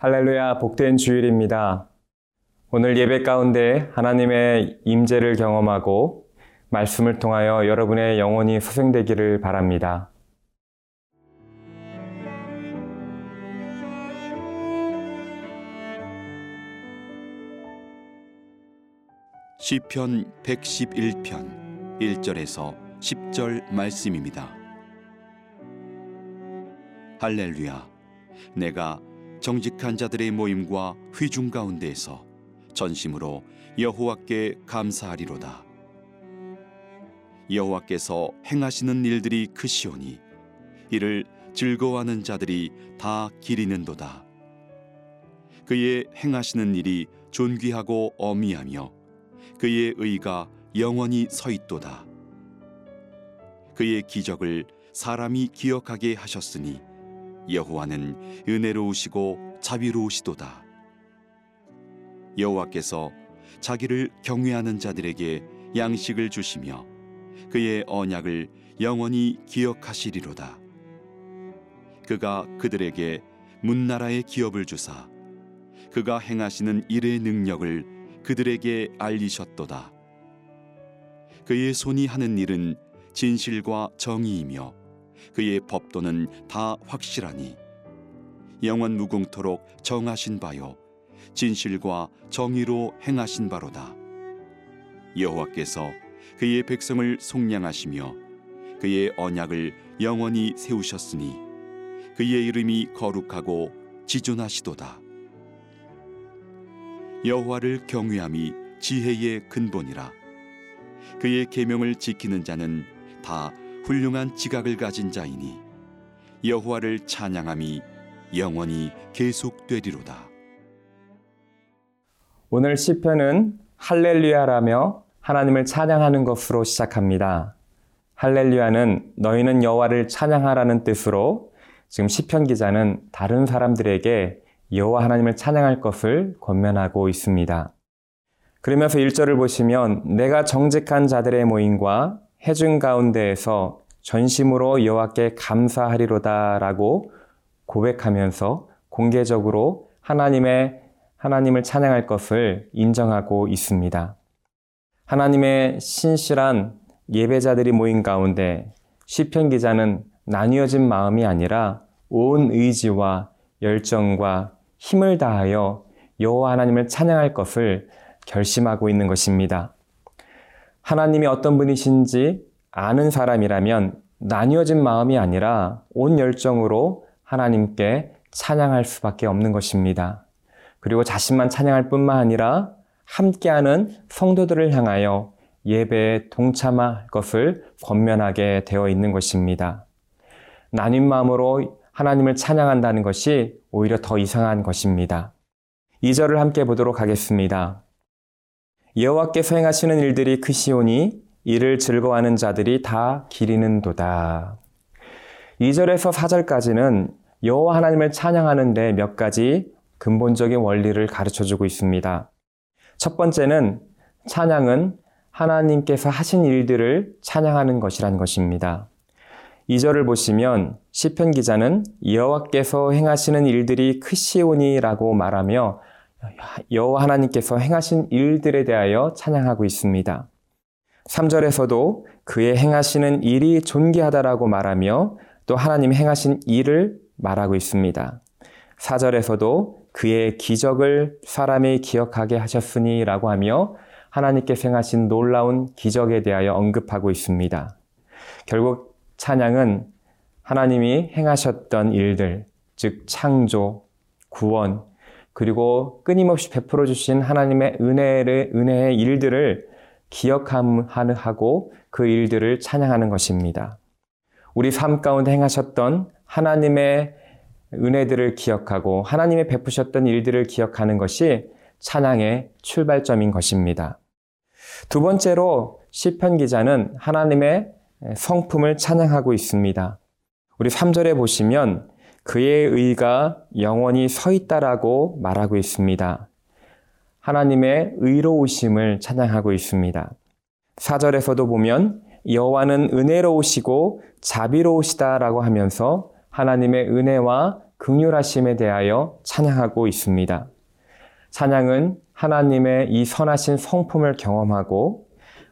할렐루야 복된 주일입니다. 오늘 예배 가운데 하나님의 임재를 경험하고 말씀을 통하여 여러분의 영혼이 소생되기를 바랍니다. 시편 111편 1절에서 10절 말씀입니다. 할렐루야 내가 정직한 자들의 모임과 회중 가운데에서 전심으로 여호와께 감사하리로다. 여호와께서 행하시는 일들이 크시오니 이를 즐거워하는 자들이 다 기리는도다. 그의 행하시는 일이 존귀하고 어미하며 그의 의가 영원히 서 있도다. 그의 기적을 사람이 기억하게 하셨으니 여호와는 은혜로우시고 자비로우시도다. 여호와께서 자기를 경외하는 자들에게 양식을 주시며 그의 언약을 영원히 기억하시리로다. 그가 그들에게 문나라의 기업을 주사 그가 행하시는 일의 능력을 그들에게 알리셨도다. 그의 손이 하는 일은 진실과 정의이며 그의 법도는 다 확실하니 영원 무궁토록 정하신 바요 진실과 정의로 행하신 바로다. 여호와께서 그의 백성을 속량하시며 그의 언약을 영원히 세우셨으니 그의 이름이 거룩하고 지존하시도다. 여호와를 경외함이 지혜의 근본이라 그의 계명을 지키는 자는 다 훌륭한 지각을 가진 자이니 여호와를 찬양함이 영원히 계속되리로다. 오늘 시편은 할렐루야라며 하나님을 찬양하는 것으로 시작합니다. 할렐루야는 너희는 여호와를 찬양하라는 뜻으로 지금 시편 기자는 다른 사람들에게 여호와 하나님을 찬양할 것을 권면하고 있습니다. 그러면서 1절을 보시면 내가 정직한 자들의 모임과 해준 가운데에서 전심으로 여호와께 감사하리로다라고 고백하면서 공개적으로 하나님의 하나님을 찬양할 것을 인정하고 있습니다. 하나님의 신실한 예배자들이 모인 가운데 시편 기자는 나뉘어진 마음이 아니라 온 의지와 열정과 힘을 다하여 여호와 하나님을 찬양할 것을 결심하고 있는 것입니다. 하나님이 어떤 분이신지 아는 사람이라면 나뉘어진 마음이 아니라 온 열정으로 하나님께 찬양할 수밖에 없는 것입니다. 그리고 자신만 찬양할 뿐만 아니라 함께하는 성도들을 향하여 예배에 동참할 것을 권면하게 되어 있는 것입니다. 나뉜 마음으로 하나님을 찬양한다는 것이 오히려 더 이상한 것입니다. 2절을 함께 보도록 하겠습니다. 여호와께서 행하시는 일들이 크시오니 이를 즐거워하는 자들이 다 기리는도다. 2절에서 4절까지는 여호와 하나님을 찬양하는 데 몇 가지 근본적인 원리를 가르쳐 주고 있습니다. 첫 번째는 찬양은 하나님께서 하신 일들을 찬양하는 것이라는 것입니다. 2절을 보시면 시편 기자는 여호와께서 행하시는 일들이 크시오니라고 말하며 여호와 하나님께서 행하신 일들에 대하여 찬양하고 있습니다. 3절에서도 그의 행하시는 일이 존귀하다라고 말하며 또 하나님 행하신 일을 말하고 있습니다. 4절에서도 그의 기적을 사람이 기억하게 하셨으니라고 하며 하나님께서 행하신 놀라운 기적에 대하여 언급하고 있습니다. 결국 찬양은 하나님이 행하셨던 일들, 즉 창조, 구원, 그리고 끊임없이 베풀어 주신 하나님의 은혜의, 은혜의 일들을 기억하고 그 일들을 찬양하는 것입니다. 우리 삶 가운데 행하셨던 하나님의 은혜들을 기억하고 하나님의 베푸셨던 일들을 기억하는 것이 찬양의 출발점인 것입니다. 두 번째로 시편 기자는 하나님의 성품을 찬양하고 있습니다. 우리 3절에 보시면 그의 의가 영원히 서 있다라고 말하고 있습니다. 하나님의 의로우심을 찬양하고 있습니다. 4절에서도 보면 여호와는 은혜로우시고 자비로우시다라고 하면서 하나님의 은혜와 극률하심에 대하여 찬양하고 있습니다. 찬양은 하나님의 이 선하신 성품을 경험하고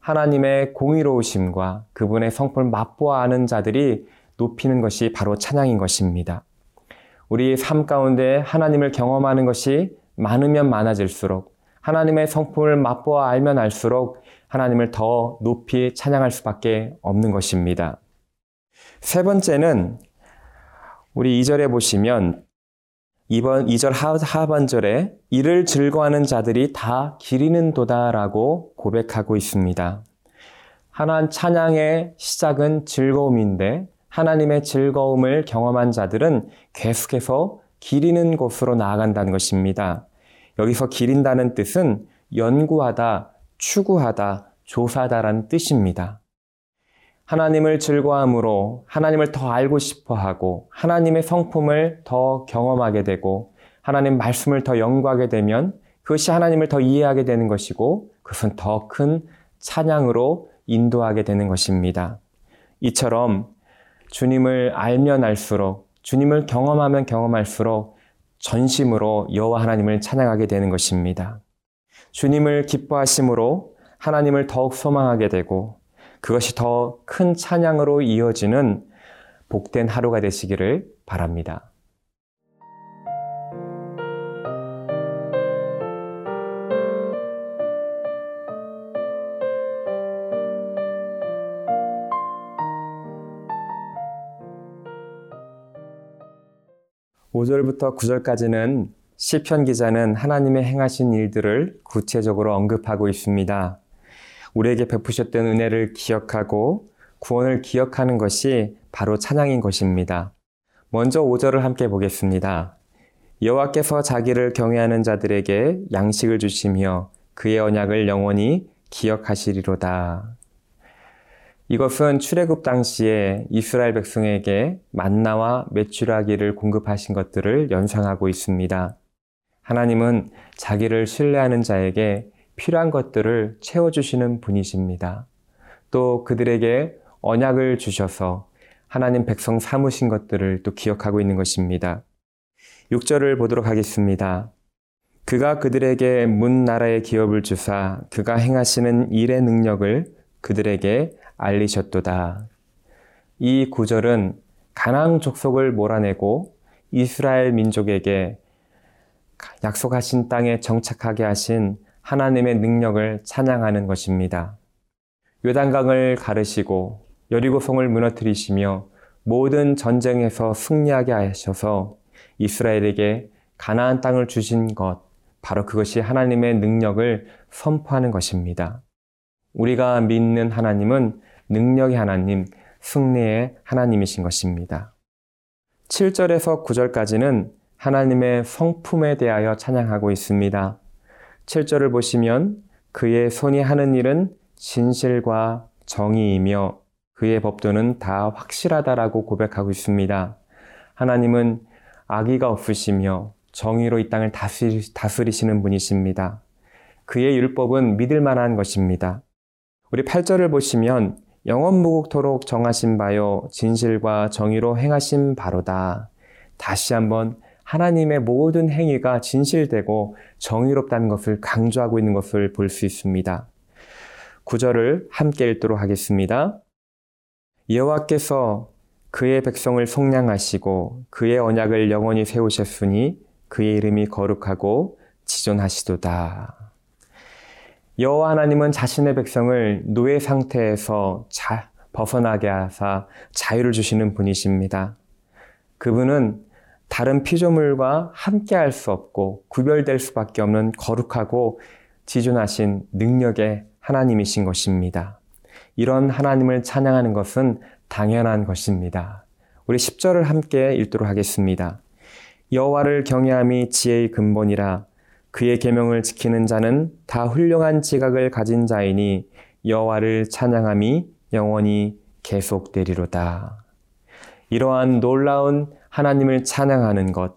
하나님의 공의로우심과 그분의 성품을 맛보아 아는 자들이 높이는 것이 바로 찬양인 것입니다. 우리 삶 가운데 하나님을 경험하는 것이 많으면 많아질수록 하나님의 성품을 맛보아 알면 알수록 하나님을 더 높이 찬양할 수밖에 없는 것입니다. 세 번째는 우리 2절에 보시면 이번 2절 하반절에 이를 즐거워하는 자들이 다 기리는 도다라고 고백하고 있습니다. 하나님 찬양의 시작은 즐거움인데 하나님의 즐거움을 경험한 자들은 계속해서 기리는 곳으로 나아간다는 것입니다. 여기서 기린다는 뜻은 연구하다, 추구하다, 조사하다라는 뜻입니다. 하나님을 즐거함으로 하나님을 더 알고 싶어 하고 하나님의 성품을 더 경험하게 되고 하나님 말씀을 더 연구하게 되면 그것이 하나님을 더 이해하게 되는 것이고 그것은 더 큰 찬양으로 인도하게 되는 것입니다. 이처럼 주님을 알면 알수록 주님을 경험하면 경험할수록 전심으로 여호와 하나님을 찬양하게 되는 것입니다. 주님을 기뻐하심으로 하나님을 더욱 소망하게 되고 그것이 더 큰 찬양으로 이어지는 복된 하루가 되시기를 바랍니다. 5절부터 9절까지는 시편 기자는 하나님의 행하신 일들을 구체적으로 언급하고 있습니다. 우리에게 베푸셨던 은혜를 기억하고 구원을 기억하는 것이 바로 찬양인 것입니다. 먼저 5절을 함께 보겠습니다. 여호와께서 자기를 경외하는 자들에게 양식을 주시며 그의 언약을 영원히 기억하시리로다. 이것은 출애굽 당시에 이스라엘 백성에게 만나와 메추라기를 공급하신 것들을 연상하고 있습니다. 하나님은 자기를 신뢰하는 자에게 필요한 것들을 채워주시는 분이십니다. 또 그들에게 언약을 주셔서 하나님 백성 삼으신 것들을 또 기억하고 있는 것입니다. 6절을 보도록 하겠습니다. 그가 그들에게 문 나라의 기업을 주사 그가 행하시는 일의 능력을 그들에게 알리셨도다. 이 구절은 가나안 족속을 몰아내고 이스라엘 민족에게 약속하신 땅에 정착하게 하신 하나님의 능력을 찬양하는 것입니다. 요단강을 가르시고 여리고성을 무너뜨리시며 모든 전쟁에서 승리하게 하셔서 이스라엘에게 가나안 땅을 주신 것 바로 그것이 하나님의 능력을 선포하는 것입니다. 우리가 믿는 하나님은 능력의 하나님, 승리의 하나님이신 것입니다. 7절에서 9절까지는 하나님의 성품에 대하여 찬양하고 있습니다. 7절을 보시면 그의 손이 하는 일은 진실과 정의이며 그의 법도는 다 확실하다라고 고백하고 있습니다. 하나님은 악의가 없으시며 정의로 이 땅을 다스리, 시는 분이십니다. 그의 율법은 믿을 만한 것입니다. 우리 8절을 보시면 영원무국토록 정하신 바요 진실과 정의로 행하신 바로다. 다시 한번 하나님의 모든 행위가 진실되고 정의롭다는 것을 강조하고 있는 것을 볼 수 있습니다. 구절을 함께 읽도록 하겠습니다. 여호와께서 그의 백성을 속량하시고 그의 언약을 영원히 세우셨으니 그의 이름이 거룩하고 지존하시도다. 여호와 하나님은 자신의 백성을 노예 상태에서 자, 벗어나게 하사 자유를 주시는 분이십니다. 그분은 다른 피조물과 함께 할 수 없고 구별될 수밖에 없는 거룩하고 지존하신 능력의 하나님이신 것입니다. 이런 하나님을 찬양하는 것은 당연한 것입니다. 우리 10절을 함께 읽도록 하겠습니다. 여호와를 경외함이 지혜의 근본이라 그의 계명을 지키는 자는 다 훌륭한 지각을 가진 자이니 여호와를 찬양함이 영원히 계속되리로다. 이러한 놀라운 하나님을 찬양하는 것,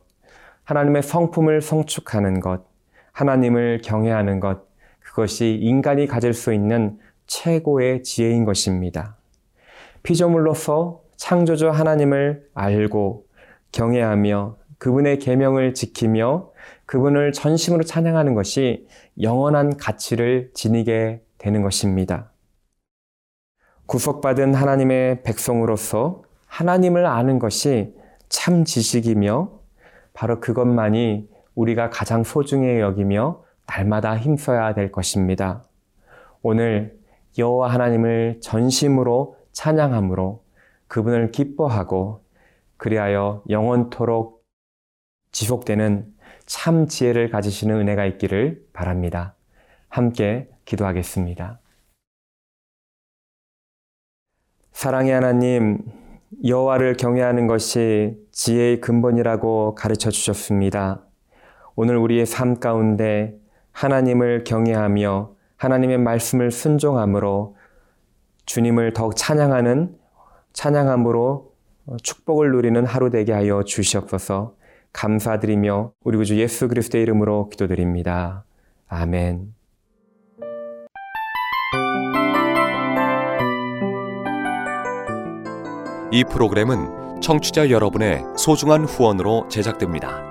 하나님의 성품을 성축하는 것, 하나님을 경외하는 것, 그것이 인간이 가질 수 있는 최고의 지혜인 것입니다. 피조물로서 창조주 하나님을 알고 경외하며 그분의 계명을 지키며 그분을 전심으로 찬양하는 것이 영원한 가치를 지니게 되는 것입니다. 구속받은 하나님의 백성으로서 하나님을 아는 것이 참 지식이며 바로 그것만이 우리가 가장 소중히 여기며 날마다 힘써야 될 것입니다. 오늘 여호와 하나님을 전심으로 찬양함으로 그분을 기뻐하고 그리하여 영원토록 지속되는 참 지혜를 가지시는 은혜가 있기를 바랍니다. 함께 기도하겠습니다. 사랑의 하나님, 여호와를 경외하는 것이 지혜의 근본이라고 가르쳐 주셨습니다. 오늘 우리의 삶 가운데 하나님을 경외하며 하나님의 말씀을 순종함으로 주님을 더욱 찬양하는 찬양함으로 축복을 누리는 하루 되게 하여 주시옵소서 감사드리며 우리 구주 예수 그리스도의 이름으로 기도드립니다. 아멘. 이 프로그램은 청취자 여러분의 소중한 후원으로 제작됩니다.